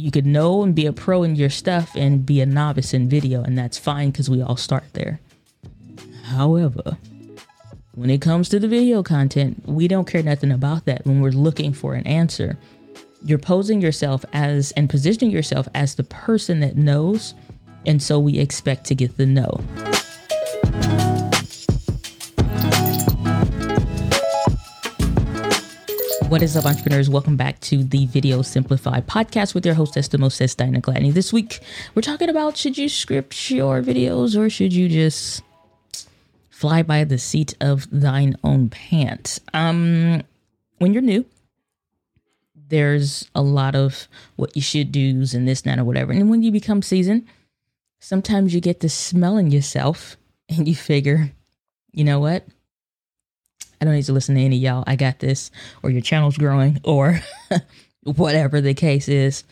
You could know and be a pro in your stuff and be a novice in video, and that's fine because we all start there. However, when it comes to the video content, we don't care nothing about that when we're looking for an answer. You're posing yourself as and positioning yourself as the person that knows, and so we expect to get the no. What is up, entrepreneurs? Welcome back to the Video Simplified podcast with your hostess, the Moses Dana Gladney. This week, we're talking about should you script your videos or should you just fly by the seat of thine own pants? Um, when you're new, there's a lot of what you should do's and this, that, or whatever. And when you become seasoned, sometimes you get to smelling yourself and you figure, you know what? I don't need to listen to any y'all. I got this, or your channel's growing, or whatever the case is.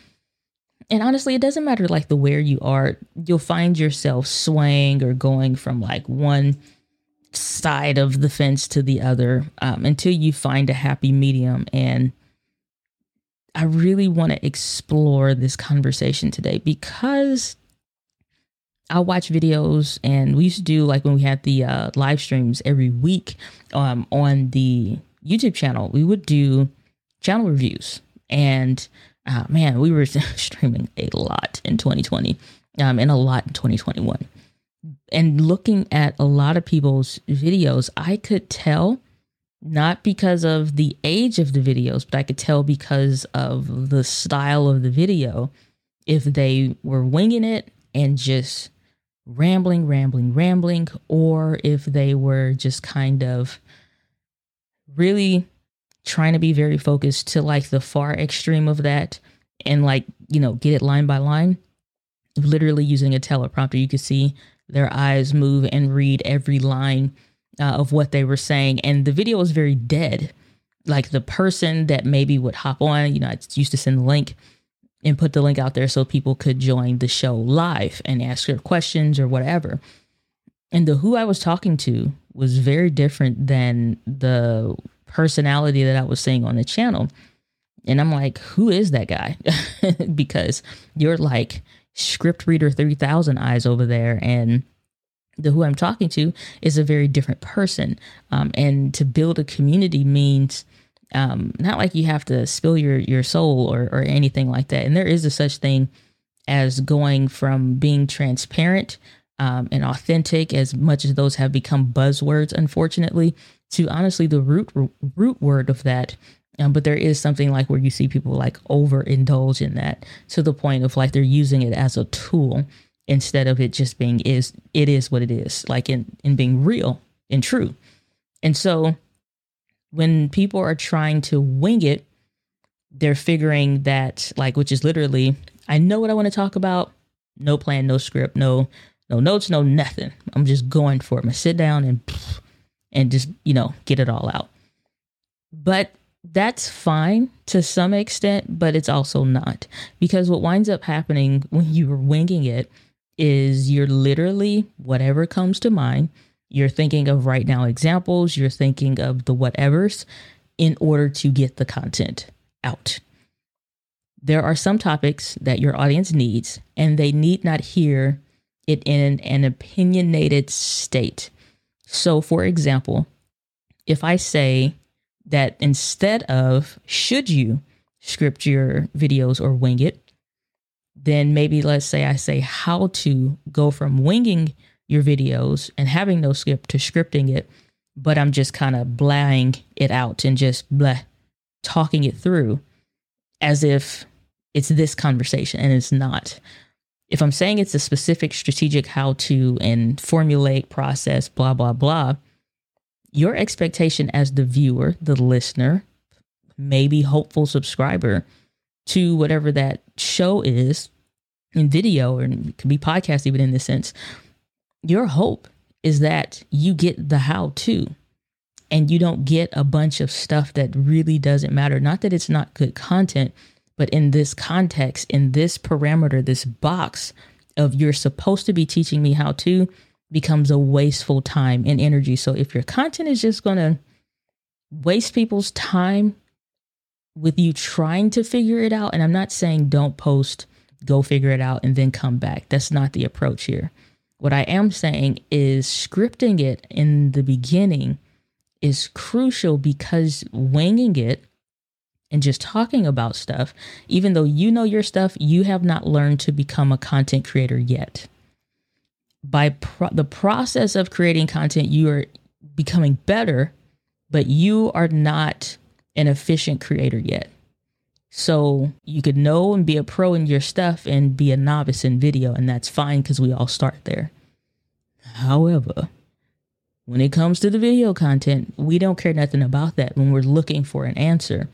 And honestly, it doesn't matter like the where you are, you'll find yourself swaying or going from like one side of the fence to the other um, until you find a happy medium. And I really want to explore this conversation today because I'll watch videos and we used to do like when we had the uh, live streams every week um, on the YouTube channel, we would do channel reviews. And uh, man, we were streaming a lot in 2020 um, and a lot in 2021. And looking at a lot of people's videos, I could tell not because of the age of the videos, but I could tell because of the style of the video if they were winging it and just rambling, rambling, rambling, or if they were just kind of really trying to be very focused to like the far extreme of that and like, you know, get it line by line, literally using a teleprompter. You could see their eyes move and read every line uh, of what they were saying. And the video was very dead. Like the person that maybe would hop on, you know, I used to send the link and put the link out there so people could join the show live and ask their questions or whatever. And the who I was talking to was very different than the personality that I was seeing on the channel. And I'm like, who is that guy? because you're like script reader 3000 eyes over there. And the who I'm talking to is a very different person. Um, and to build a community means um, not like you have to spill your your soul or or anything like that. And there is a such thing as going from being transparent um, and authentic, as much as those have become buzzwords, unfortunately, to honestly the root root word of that. Um, but there is something like where you see people like overindulge in that to the point of like they're using it as a tool instead of it just being is it is what it is, like in in being real and true. And so when people are trying to wing it, they're figuring that like which is literally I know what I want to talk about, no plan, no script, no no notes, no nothing. I'm just going for it. I'm sit down and and just, you know, get it all out. But that's fine to some extent, but it's also not. Because what winds up happening when you're winging it is you're literally whatever comes to mind you're thinking of right now examples, you're thinking of the whatevers in order to get the content out. There are some topics that your audience needs, and they need not hear it in an opinionated state. So, for example, if I say that instead of should you script your videos or wing it, then maybe let's say I say how to go from winging your videos and having no script to scripting it, but I'm just kind of blaying it out and just blah, talking it through as if it's this conversation and it's not. If I'm saying it's a specific strategic how to and formulate process, blah, blah, blah, your expectation as the viewer, the listener, maybe hopeful subscriber to whatever that show is in video or it could be podcast even in this sense your hope is that you get the how to and you don't get a bunch of stuff that really doesn't matter. Not that it's not good content, but in this context, in this parameter, this box of you're supposed to be teaching me how to becomes a wasteful time and energy. So if your content is just going to waste people's time, with you trying to figure it out, and I'm not saying don't post, go figure it out, and then come back. That's not the approach here. What I am saying is scripting it in the beginning is crucial because winging it and just talking about stuff, even though you know your stuff, you have not learned to become a content creator yet. By pro- the process of creating content, you are becoming better, but you are not an efficient creator yet. So you could know and be a pro in your stuff and be a novice in video, and that's fine because we all start there. However, when it comes to the video content, we don't care nothing about that when we're looking for an answer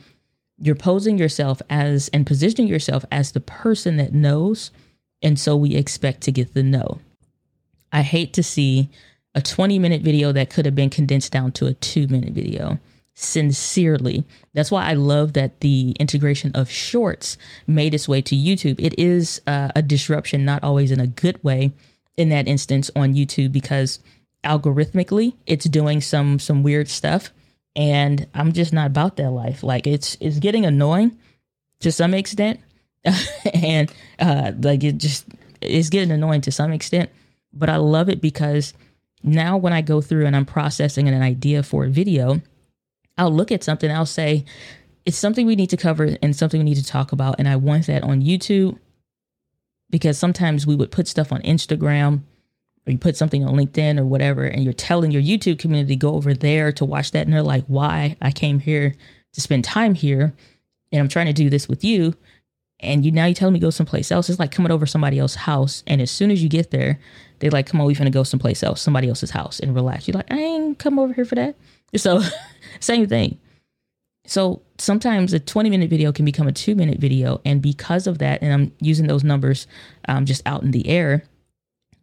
you're posing yourself as and positioning yourself as the person that knows. And so we expect to get the no. I hate to see a 20 minute video that could have been condensed down to a two minute video. Sincerely. That's why I love that the integration of shorts made its way to YouTube. It is uh, a disruption, not always in a good way in that instance on YouTube because algorithmically it's doing some some weird stuff and I'm just not about that life. Like it's it's getting annoying to some extent, and uh, like it just it's getting annoying to some extent. But I love it because now when I go through and I'm processing an idea for a video, I'll look at something. I'll say it's something we need to cover and something we need to talk about, and I want that on YouTube because sometimes we would put stuff on Instagram or you put something on LinkedIn or whatever, and you're telling your YouTube community go over there to watch that, and they're like, "Why? I came here to spend time here, and I'm trying to do this with you." And you now you telling me go someplace else. It's like coming over somebody else's house, and as soon as you get there, they're like, "Come on, we finna go someplace else, somebody else's house, and relax." You're like, "I ain't come over here for that." So, same thing. So sometimes a 20 minute video can become a two minute video, and because of that, and I'm using those numbers um, just out in the air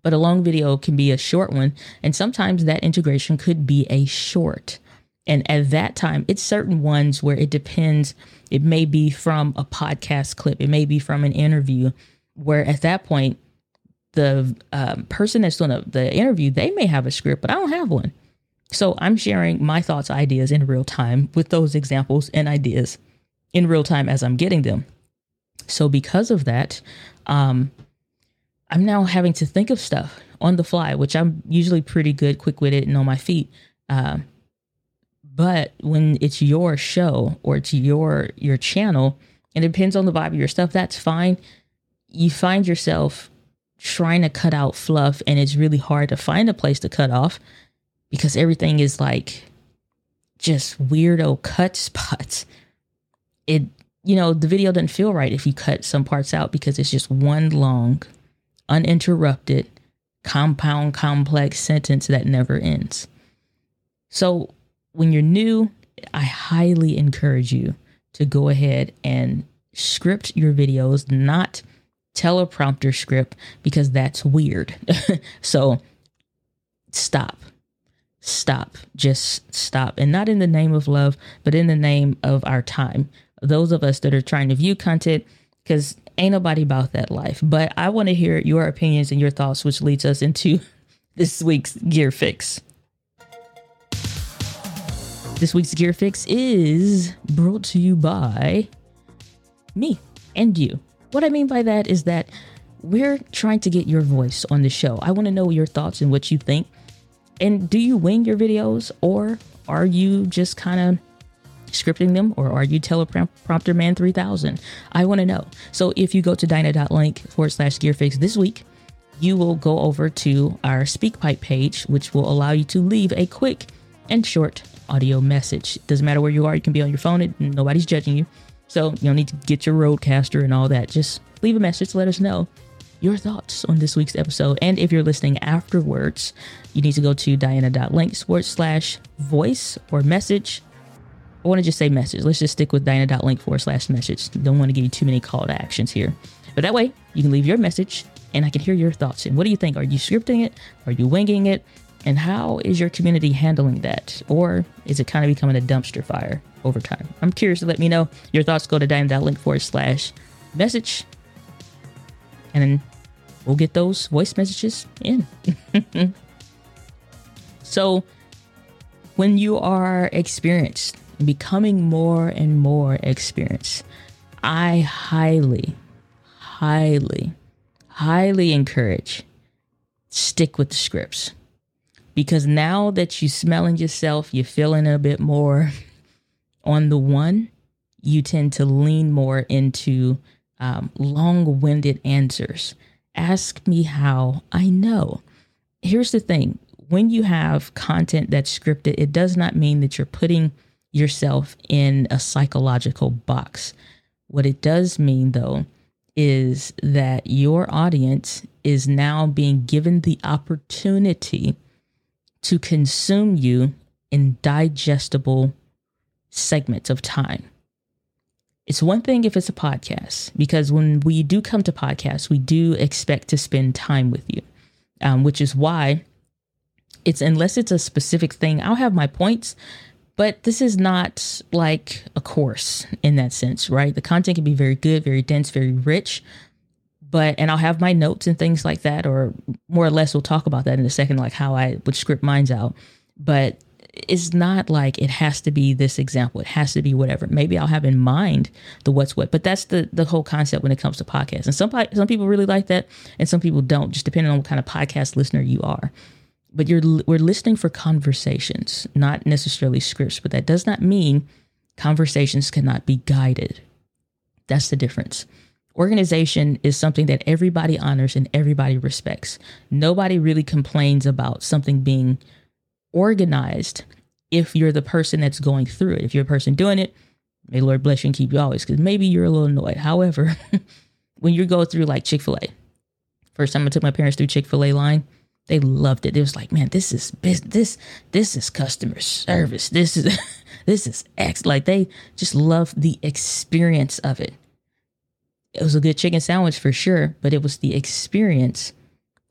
but a long video can be a short one. And sometimes that integration could be a short. And at that time, it's certain ones where it depends. It may be from a podcast clip, it may be from an interview, where at that point, the um, person that's doing the, the interview, they may have a script, but I don't have one. So I'm sharing my thoughts, ideas in real time with those examples and ideas in real time as I'm getting them. So because of that, um, I'm now having to think of stuff on the fly, which I'm usually pretty good, quick witted, and on my feet. Uh, but when it's your show or it's your your channel, and it depends on the vibe of your stuff, that's fine. You find yourself trying to cut out fluff, and it's really hard to find a place to cut off because everything is like just weirdo cut spots. It you know the video doesn't feel right if you cut some parts out because it's just one long uninterrupted, compound, complex sentence that never ends. So, when you're new, I highly encourage you to go ahead and script your videos, not teleprompter script, because that's weird. so, stop. Stop. Just stop. And not in the name of love, but in the name of our time. Those of us that are trying to view content, because ain't nobody about that life. But I want to hear your opinions and your thoughts, which leads us into this week's gear fix. This week's gear fix is brought to you by me and you. What I mean by that is that we're trying to get your voice on the show. I want to know your thoughts and what you think. And do you wing your videos or are you just kind of scripting them or are you teleprompter man 3000 i want to know. So if you go to dyna.link forward slash gearfix this week you will go over to our speakpipe page which will allow you to leave a quick and short audio message. Doesn't matter where you are you can be on your phone and nobody's judging you. So you don't need to get your RODECaster and all that. Just leave a message let us know your thoughts on this week's episode. And if you're listening afterwards, you need to go to diana.link forward slash voice or message I want to just say message. Let's just stick with dyna.link forward slash message. Don't want to give you too many call to actions here. But that way, you can leave your message and I can hear your thoughts. And what do you think? Are you scripting it? Are you winging it? And how is your community handling that? Or is it kind of becoming a dumpster fire over time? I'm curious to let me know your thoughts. Go to dyna.link forward slash message. And then we'll get those voice messages in. so, when you are experienced becoming more and more experienced, I highly, highly, highly encourage stick with the scripts because now that you're smelling yourself, you're feeling a bit more on the one, you tend to lean more into um, long winded answers. Ask me how I know. Here's the thing when you have content that's scripted, it does not mean that you're putting yourself in a psychological box. What it does mean, though, is that your audience is now being given the opportunity to consume you in digestible segments of time. It's one thing if it's a podcast, because when we do come to podcasts, we do expect to spend time with you, um, which is why it's unless it's a specific thing, I'll have my points, but this is not like a course in that sense, right? The content can be very good, very dense, very rich, but and I'll have my notes and things like that, or more or less we'll talk about that in a second, like how I would script minds out. But it's not like it has to be this example. It has to be whatever. Maybe I'll have in mind the what's what, but that's the the whole concept when it comes to podcasts. And some some people really like that, and some people don't, just depending on what kind of podcast listener you are. But you're we're listening for conversations, not necessarily scripts. But that does not mean conversations cannot be guided. That's the difference. Organization is something that everybody honors and everybody respects. Nobody really complains about something being organized if you're the person that's going through it. If you're a person doing it, may Lord bless you and keep you always, because maybe you're a little annoyed. However, when you go through like Chick fil A, first time I took my parents through Chick fil A line, they loved it. It was like, man, this is this this is customer service. This is this is X. Like they just love the experience of it it was a good chicken sandwich for sure, but it was the experience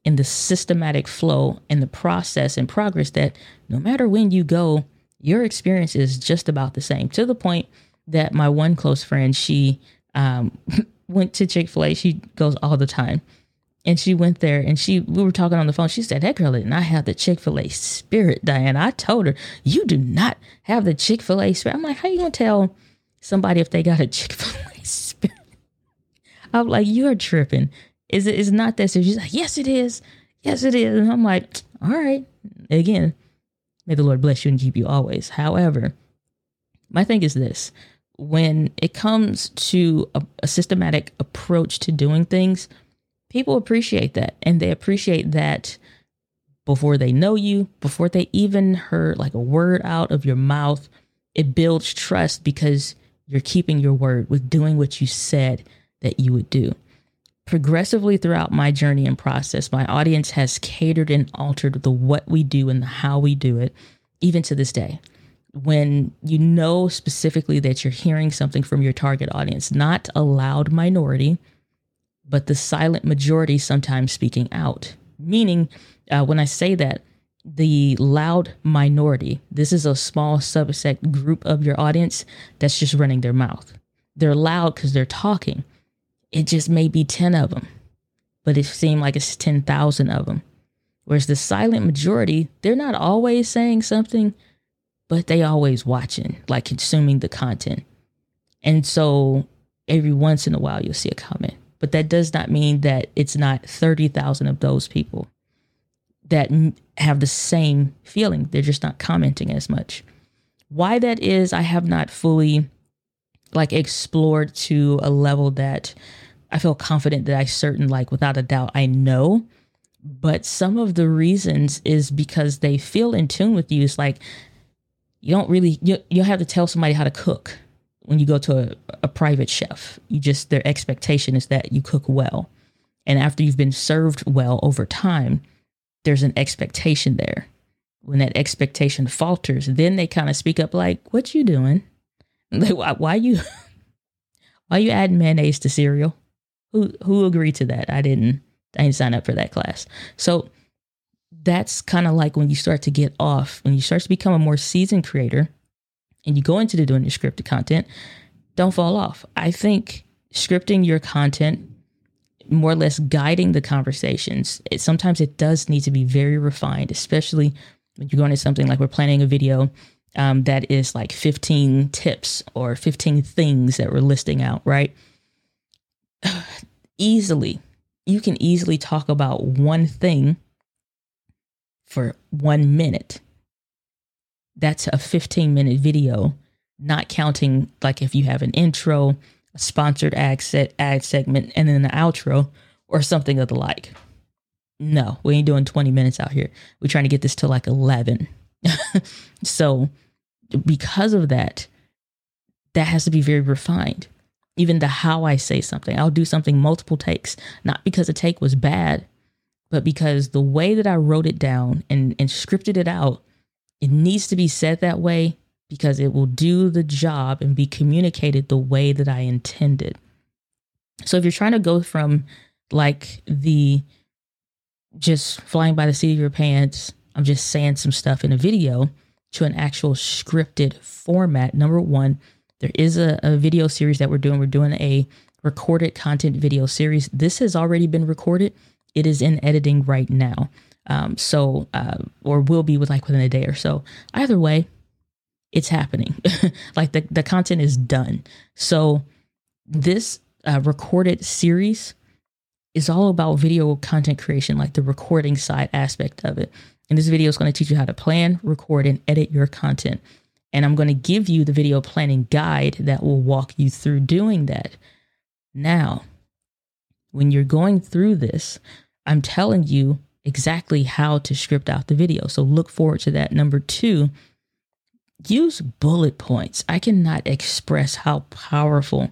and the systematic flow and the process and progress that no matter when you go, your experience is just about the same. To the point that my one close friend, she um, went to Chick fil A. She goes all the time. And she went there and she we were talking on the phone. She said, That girl did not have the Chick-fil-A spirit, Diane. I told her, You do not have the Chick-fil-A spirit. I'm like, how you gonna tell somebody if they got a Chick-fil-A spirit? I'm like, you're tripping. Is it is not that serious? She's like, yes, it is. Yes, it is. And I'm like, all right. Again, may the Lord bless you and keep you always. However, my thing is this when it comes to a, a systematic approach to doing things, people appreciate that. And they appreciate that before they know you, before they even heard like a word out of your mouth. It builds trust because you're keeping your word with doing what you said that you would do. Progressively throughout my journey and process, my audience has catered and altered the what we do and the how we do it, even to this day. When you know specifically that you're hearing something from your target audience, not a loud minority, but the silent majority sometimes speaking out. Meaning, uh, when I say that, the loud minority, this is a small subset group of your audience that's just running their mouth. They're loud because they're talking, it just may be 10 of them, but it seemed like it's 10,000 of them. Whereas the silent majority, they're not always saying something, but they always watching, like consuming the content. And so every once in a while you'll see a comment. But that does not mean that it's not 30,000 of those people that have the same feeling. They're just not commenting as much. Why that is, I have not fully like explored to a level that I feel confident that I certain like without a doubt I know. But some of the reasons is because they feel in tune with you. It's like you don't really you you have to tell somebody how to cook when you go to a, a private chef. You just their expectation is that you cook well. And after you've been served well over time, there's an expectation there. When that expectation falters, then they kind of speak up like, "What you doing?" Like, why, why you, why you adding mayonnaise to cereal? Who who agreed to that? I didn't. I didn't sign up for that class. So that's kind of like when you start to get off, when you start to become a more seasoned creator, and you go into the doing your scripted content. Don't fall off. I think scripting your content more or less guiding the conversations. It, sometimes it does need to be very refined, especially when you're going to something like we're planning a video um, that is like 15 tips or 15 things that we're listing out, right? easily, you can easily talk about one thing for one minute. That's a 15 minute video, not counting like if you have an intro, a sponsored ad set ad segment, and then an outro or something of the like. No, we ain't doing 20 minutes out here. We're trying to get this to like 11. so, because of that, that has to be very refined. Even the how I say something, I'll do something multiple takes, not because a take was bad, but because the way that I wrote it down and, and scripted it out, it needs to be said that way because it will do the job and be communicated the way that I intended. So if you're trying to go from like the just flying by the seat of your pants, I'm just saying some stuff in a video to an actual scripted format. Number one, there is a, a video series that we're doing. We're doing a recorded content video series. This has already been recorded. It is in editing right now. Um, so, uh, or will be with like within a day or so. Either way, it's happening. like the, the content is done. So, this uh, recorded series is all about video content creation, like the recording side aspect of it. And this video is going to teach you how to plan, record, and edit your content. And I'm going to give you the video planning guide that will walk you through doing that. Now, when you're going through this, I'm telling you exactly how to script out the video. So look forward to that. Number two, use bullet points. I cannot express how powerful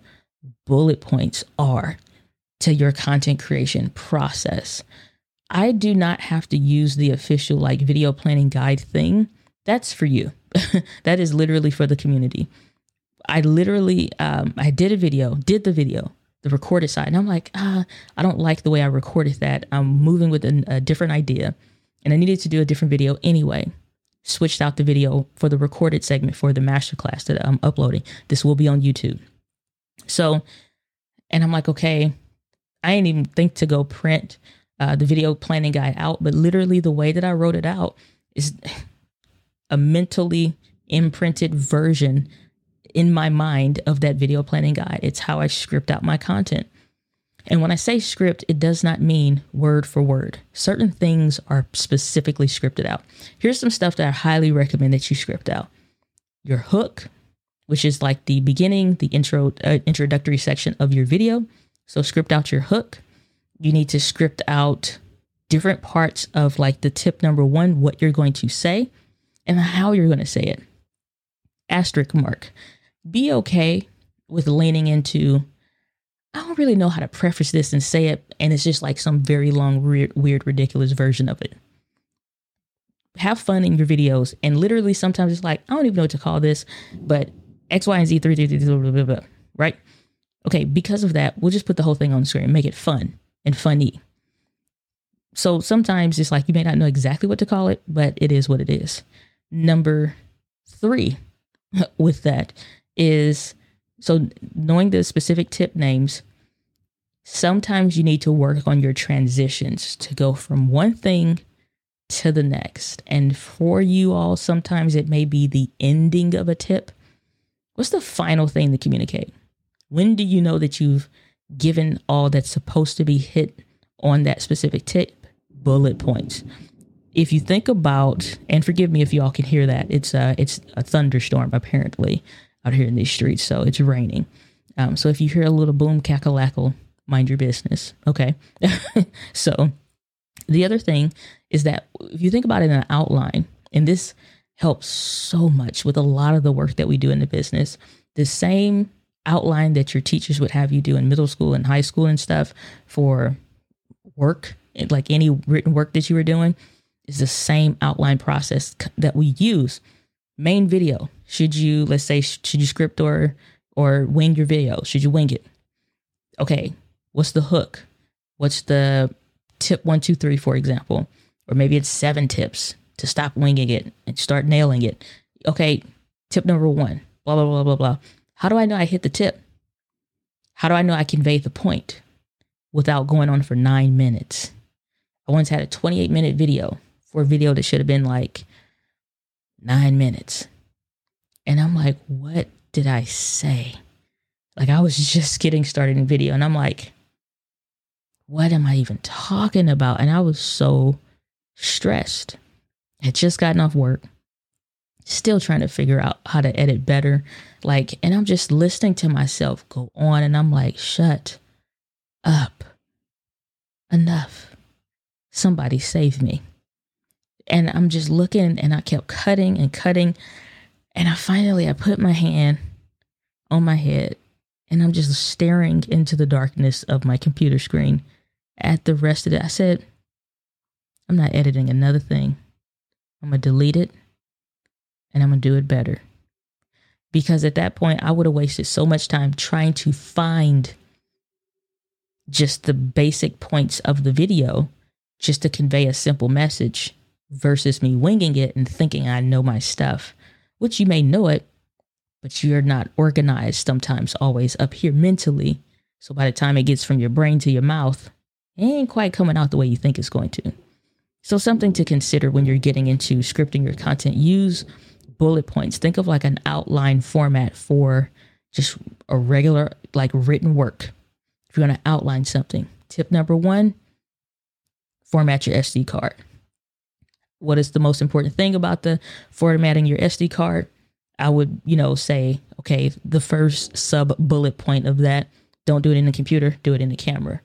bullet points are to your content creation process. I do not have to use the official like video planning guide thing. That's for you. that is literally for the community. I literally, um, I did a video, did the video, the recorded side, and I'm like, ah, I don't like the way I recorded that. I'm moving with a, a different idea, and I needed to do a different video anyway. Switched out the video for the recorded segment for the masterclass that I'm uploading. This will be on YouTube. So, and I'm like, okay, I didn't even think to go print uh, the video planning guide out, but literally the way that I wrote it out is a mentally imprinted version in my mind of that video planning guide. It's how I script out my content. And when I say script, it does not mean word for word. Certain things are specifically scripted out. Here's some stuff that I highly recommend that you script out. Your hook, which is like the beginning, the intro uh, introductory section of your video. So script out your hook. You need to script out different parts of like the tip number 1, what you're going to say and how you're going to say it. Asterisk mark. Be okay with leaning into, I don't really know how to preface this and say it, and it's just like some very long, weird, weird ridiculous version of it. Have fun in your videos, and literally sometimes it's like, I don't even know what to call this, but X, Y, and Z, three, three, three, blah, blah, blah, blah, right? Okay, because of that, we'll just put the whole thing on the screen, make it fun and funny. So sometimes it's like you may not know exactly what to call it, but it is what it is. Number three with that is so knowing the specific tip names, sometimes you need to work on your transitions to go from one thing to the next. And for you all, sometimes it may be the ending of a tip. What's the final thing to communicate? When do you know that you've given all that's supposed to be hit on that specific tip? Bullet points if you think about, and forgive me if y'all can hear that, it's a, it's a thunderstorm apparently out here in these streets, so it's raining. Um, so if you hear a little boom cackalackle, mind your business. Okay. so the other thing is that if you think about it in an outline, and this helps so much with a lot of the work that we do in the business, the same outline that your teachers would have you do in middle school and high school and stuff for work, like any written work that you were doing, is the same outline process that we use. Main video. Should you, let's say, should you script or or wing your video? Should you wing it? Okay, what's the hook? What's the tip one, two, three, for example? Or maybe it's seven tips to stop winging it and start nailing it. Okay, tip number one, blah, blah, blah, blah, blah. How do I know I hit the tip? How do I know I convey the point without going on for nine minutes? I once had a 28 minute video for a video that should have been like nine minutes. And I'm like, what did I say? Like I was just getting started in video and I'm like, what am I even talking about? And I was so stressed. Had just gotten off work, still trying to figure out how to edit better. Like, and I'm just listening to myself go on and I'm like, shut up. Enough. Somebody save me. And I'm just looking and I kept cutting and cutting. And I finally I put my hand on my head and I'm just staring into the darkness of my computer screen at the rest of it. I said, I'm not editing another thing. I'm going to delete it and I'm going to do it better. Because at that point, I would have wasted so much time trying to find just the basic points of the video just to convey a simple message versus me winging it and thinking I know my stuff, which you may know it, but you're not organized sometimes always up here mentally. So by the time it gets from your brain to your mouth, it ain't quite coming out the way you think it's going to. So something to consider when you're getting into scripting your content, use bullet points. Think of like an outline format for just a regular like written work. If you want to outline something. Tip number 1, format your SD card. What is the most important thing about the formatting your SD card? I would, you know, say, okay, the first sub bullet point of that, don't do it in the computer, do it in the camera.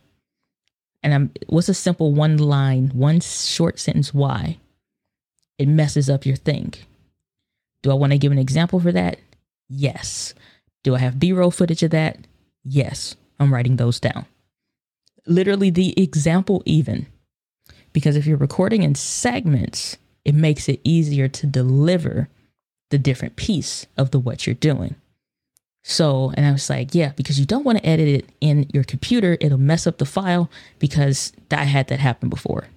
And I'm what's a simple one line, one short sentence why? It messes up your thing. Do I want to give an example for that? Yes. Do I have B-roll footage of that? Yes. I'm writing those down. Literally the example even. Because if you're recording in segments, it makes it easier to deliver the different piece of the what you're doing. So, and I was like, yeah, because you don't want to edit it in your computer, it'll mess up the file because I had that happen before.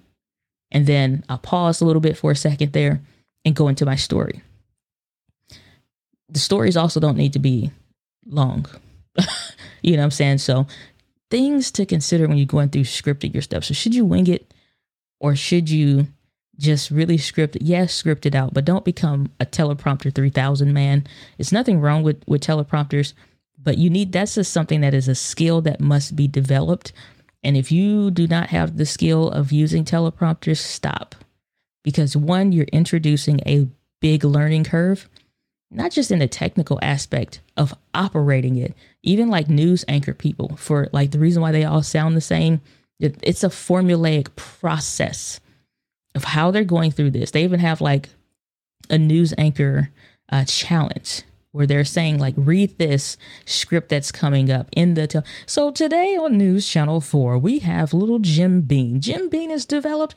And then I'll pause a little bit for a second there and go into my story. The stories also don't need to be long. you know what I'm saying? So, things to consider when you're going through scripting your stuff. So, should you wing it or should you just really script. Yes, script it out, but don't become a teleprompter 3000 man. It's nothing wrong with, with teleprompters, but you need that's just something that is a skill that must be developed. And if you do not have the skill of using teleprompters, stop. Because one, you're introducing a big learning curve, not just in the technical aspect of operating it, even like news anchor people, for like the reason why they all sound the same, it's a formulaic process of how they're going through this. They even have like a news anchor uh, challenge where they're saying like read this script that's coming up in the so today on news channel 4 we have little jim beam. Jim beam has developed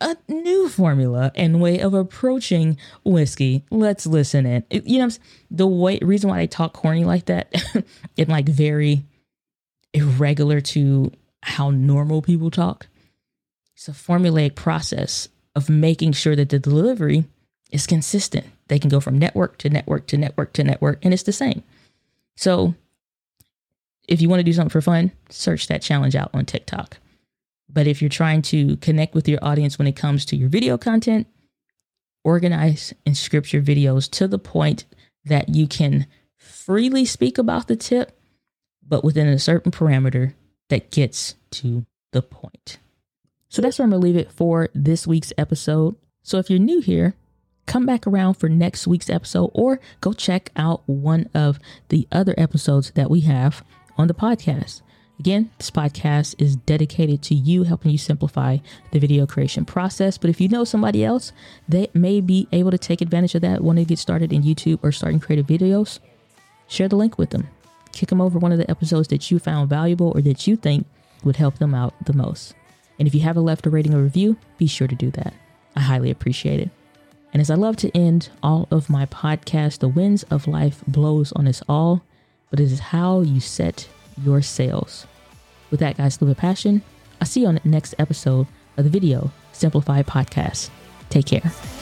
a new formula and way of approaching whiskey. Let's listen in. It, you know the way reason why they talk corny like that and like very irregular to how normal people talk it's a formulaic process of making sure that the delivery is consistent. They can go from network to network to network to network, and it's the same. So, if you want to do something for fun, search that challenge out on TikTok. But if you're trying to connect with your audience when it comes to your video content, organize and script your videos to the point that you can freely speak about the tip, but within a certain parameter that gets to the point. So that's where I'm going to leave it for this week's episode. So if you're new here, come back around for next week's episode or go check out one of the other episodes that we have on the podcast. Again, this podcast is dedicated to you, helping you simplify the video creation process. But if you know somebody else that may be able to take advantage of that, want to get started in YouTube or starting creative videos, share the link with them. Kick them over one of the episodes that you found valuable or that you think would help them out the most. And if you haven't left a rating or review, be sure to do that. I highly appreciate it. And as I love to end all of my podcasts, the winds of life blows on us all, but it is how you set your sails. With that, guys, live a passion. I'll see you on the next episode of the Video Simplified Podcast. Take care.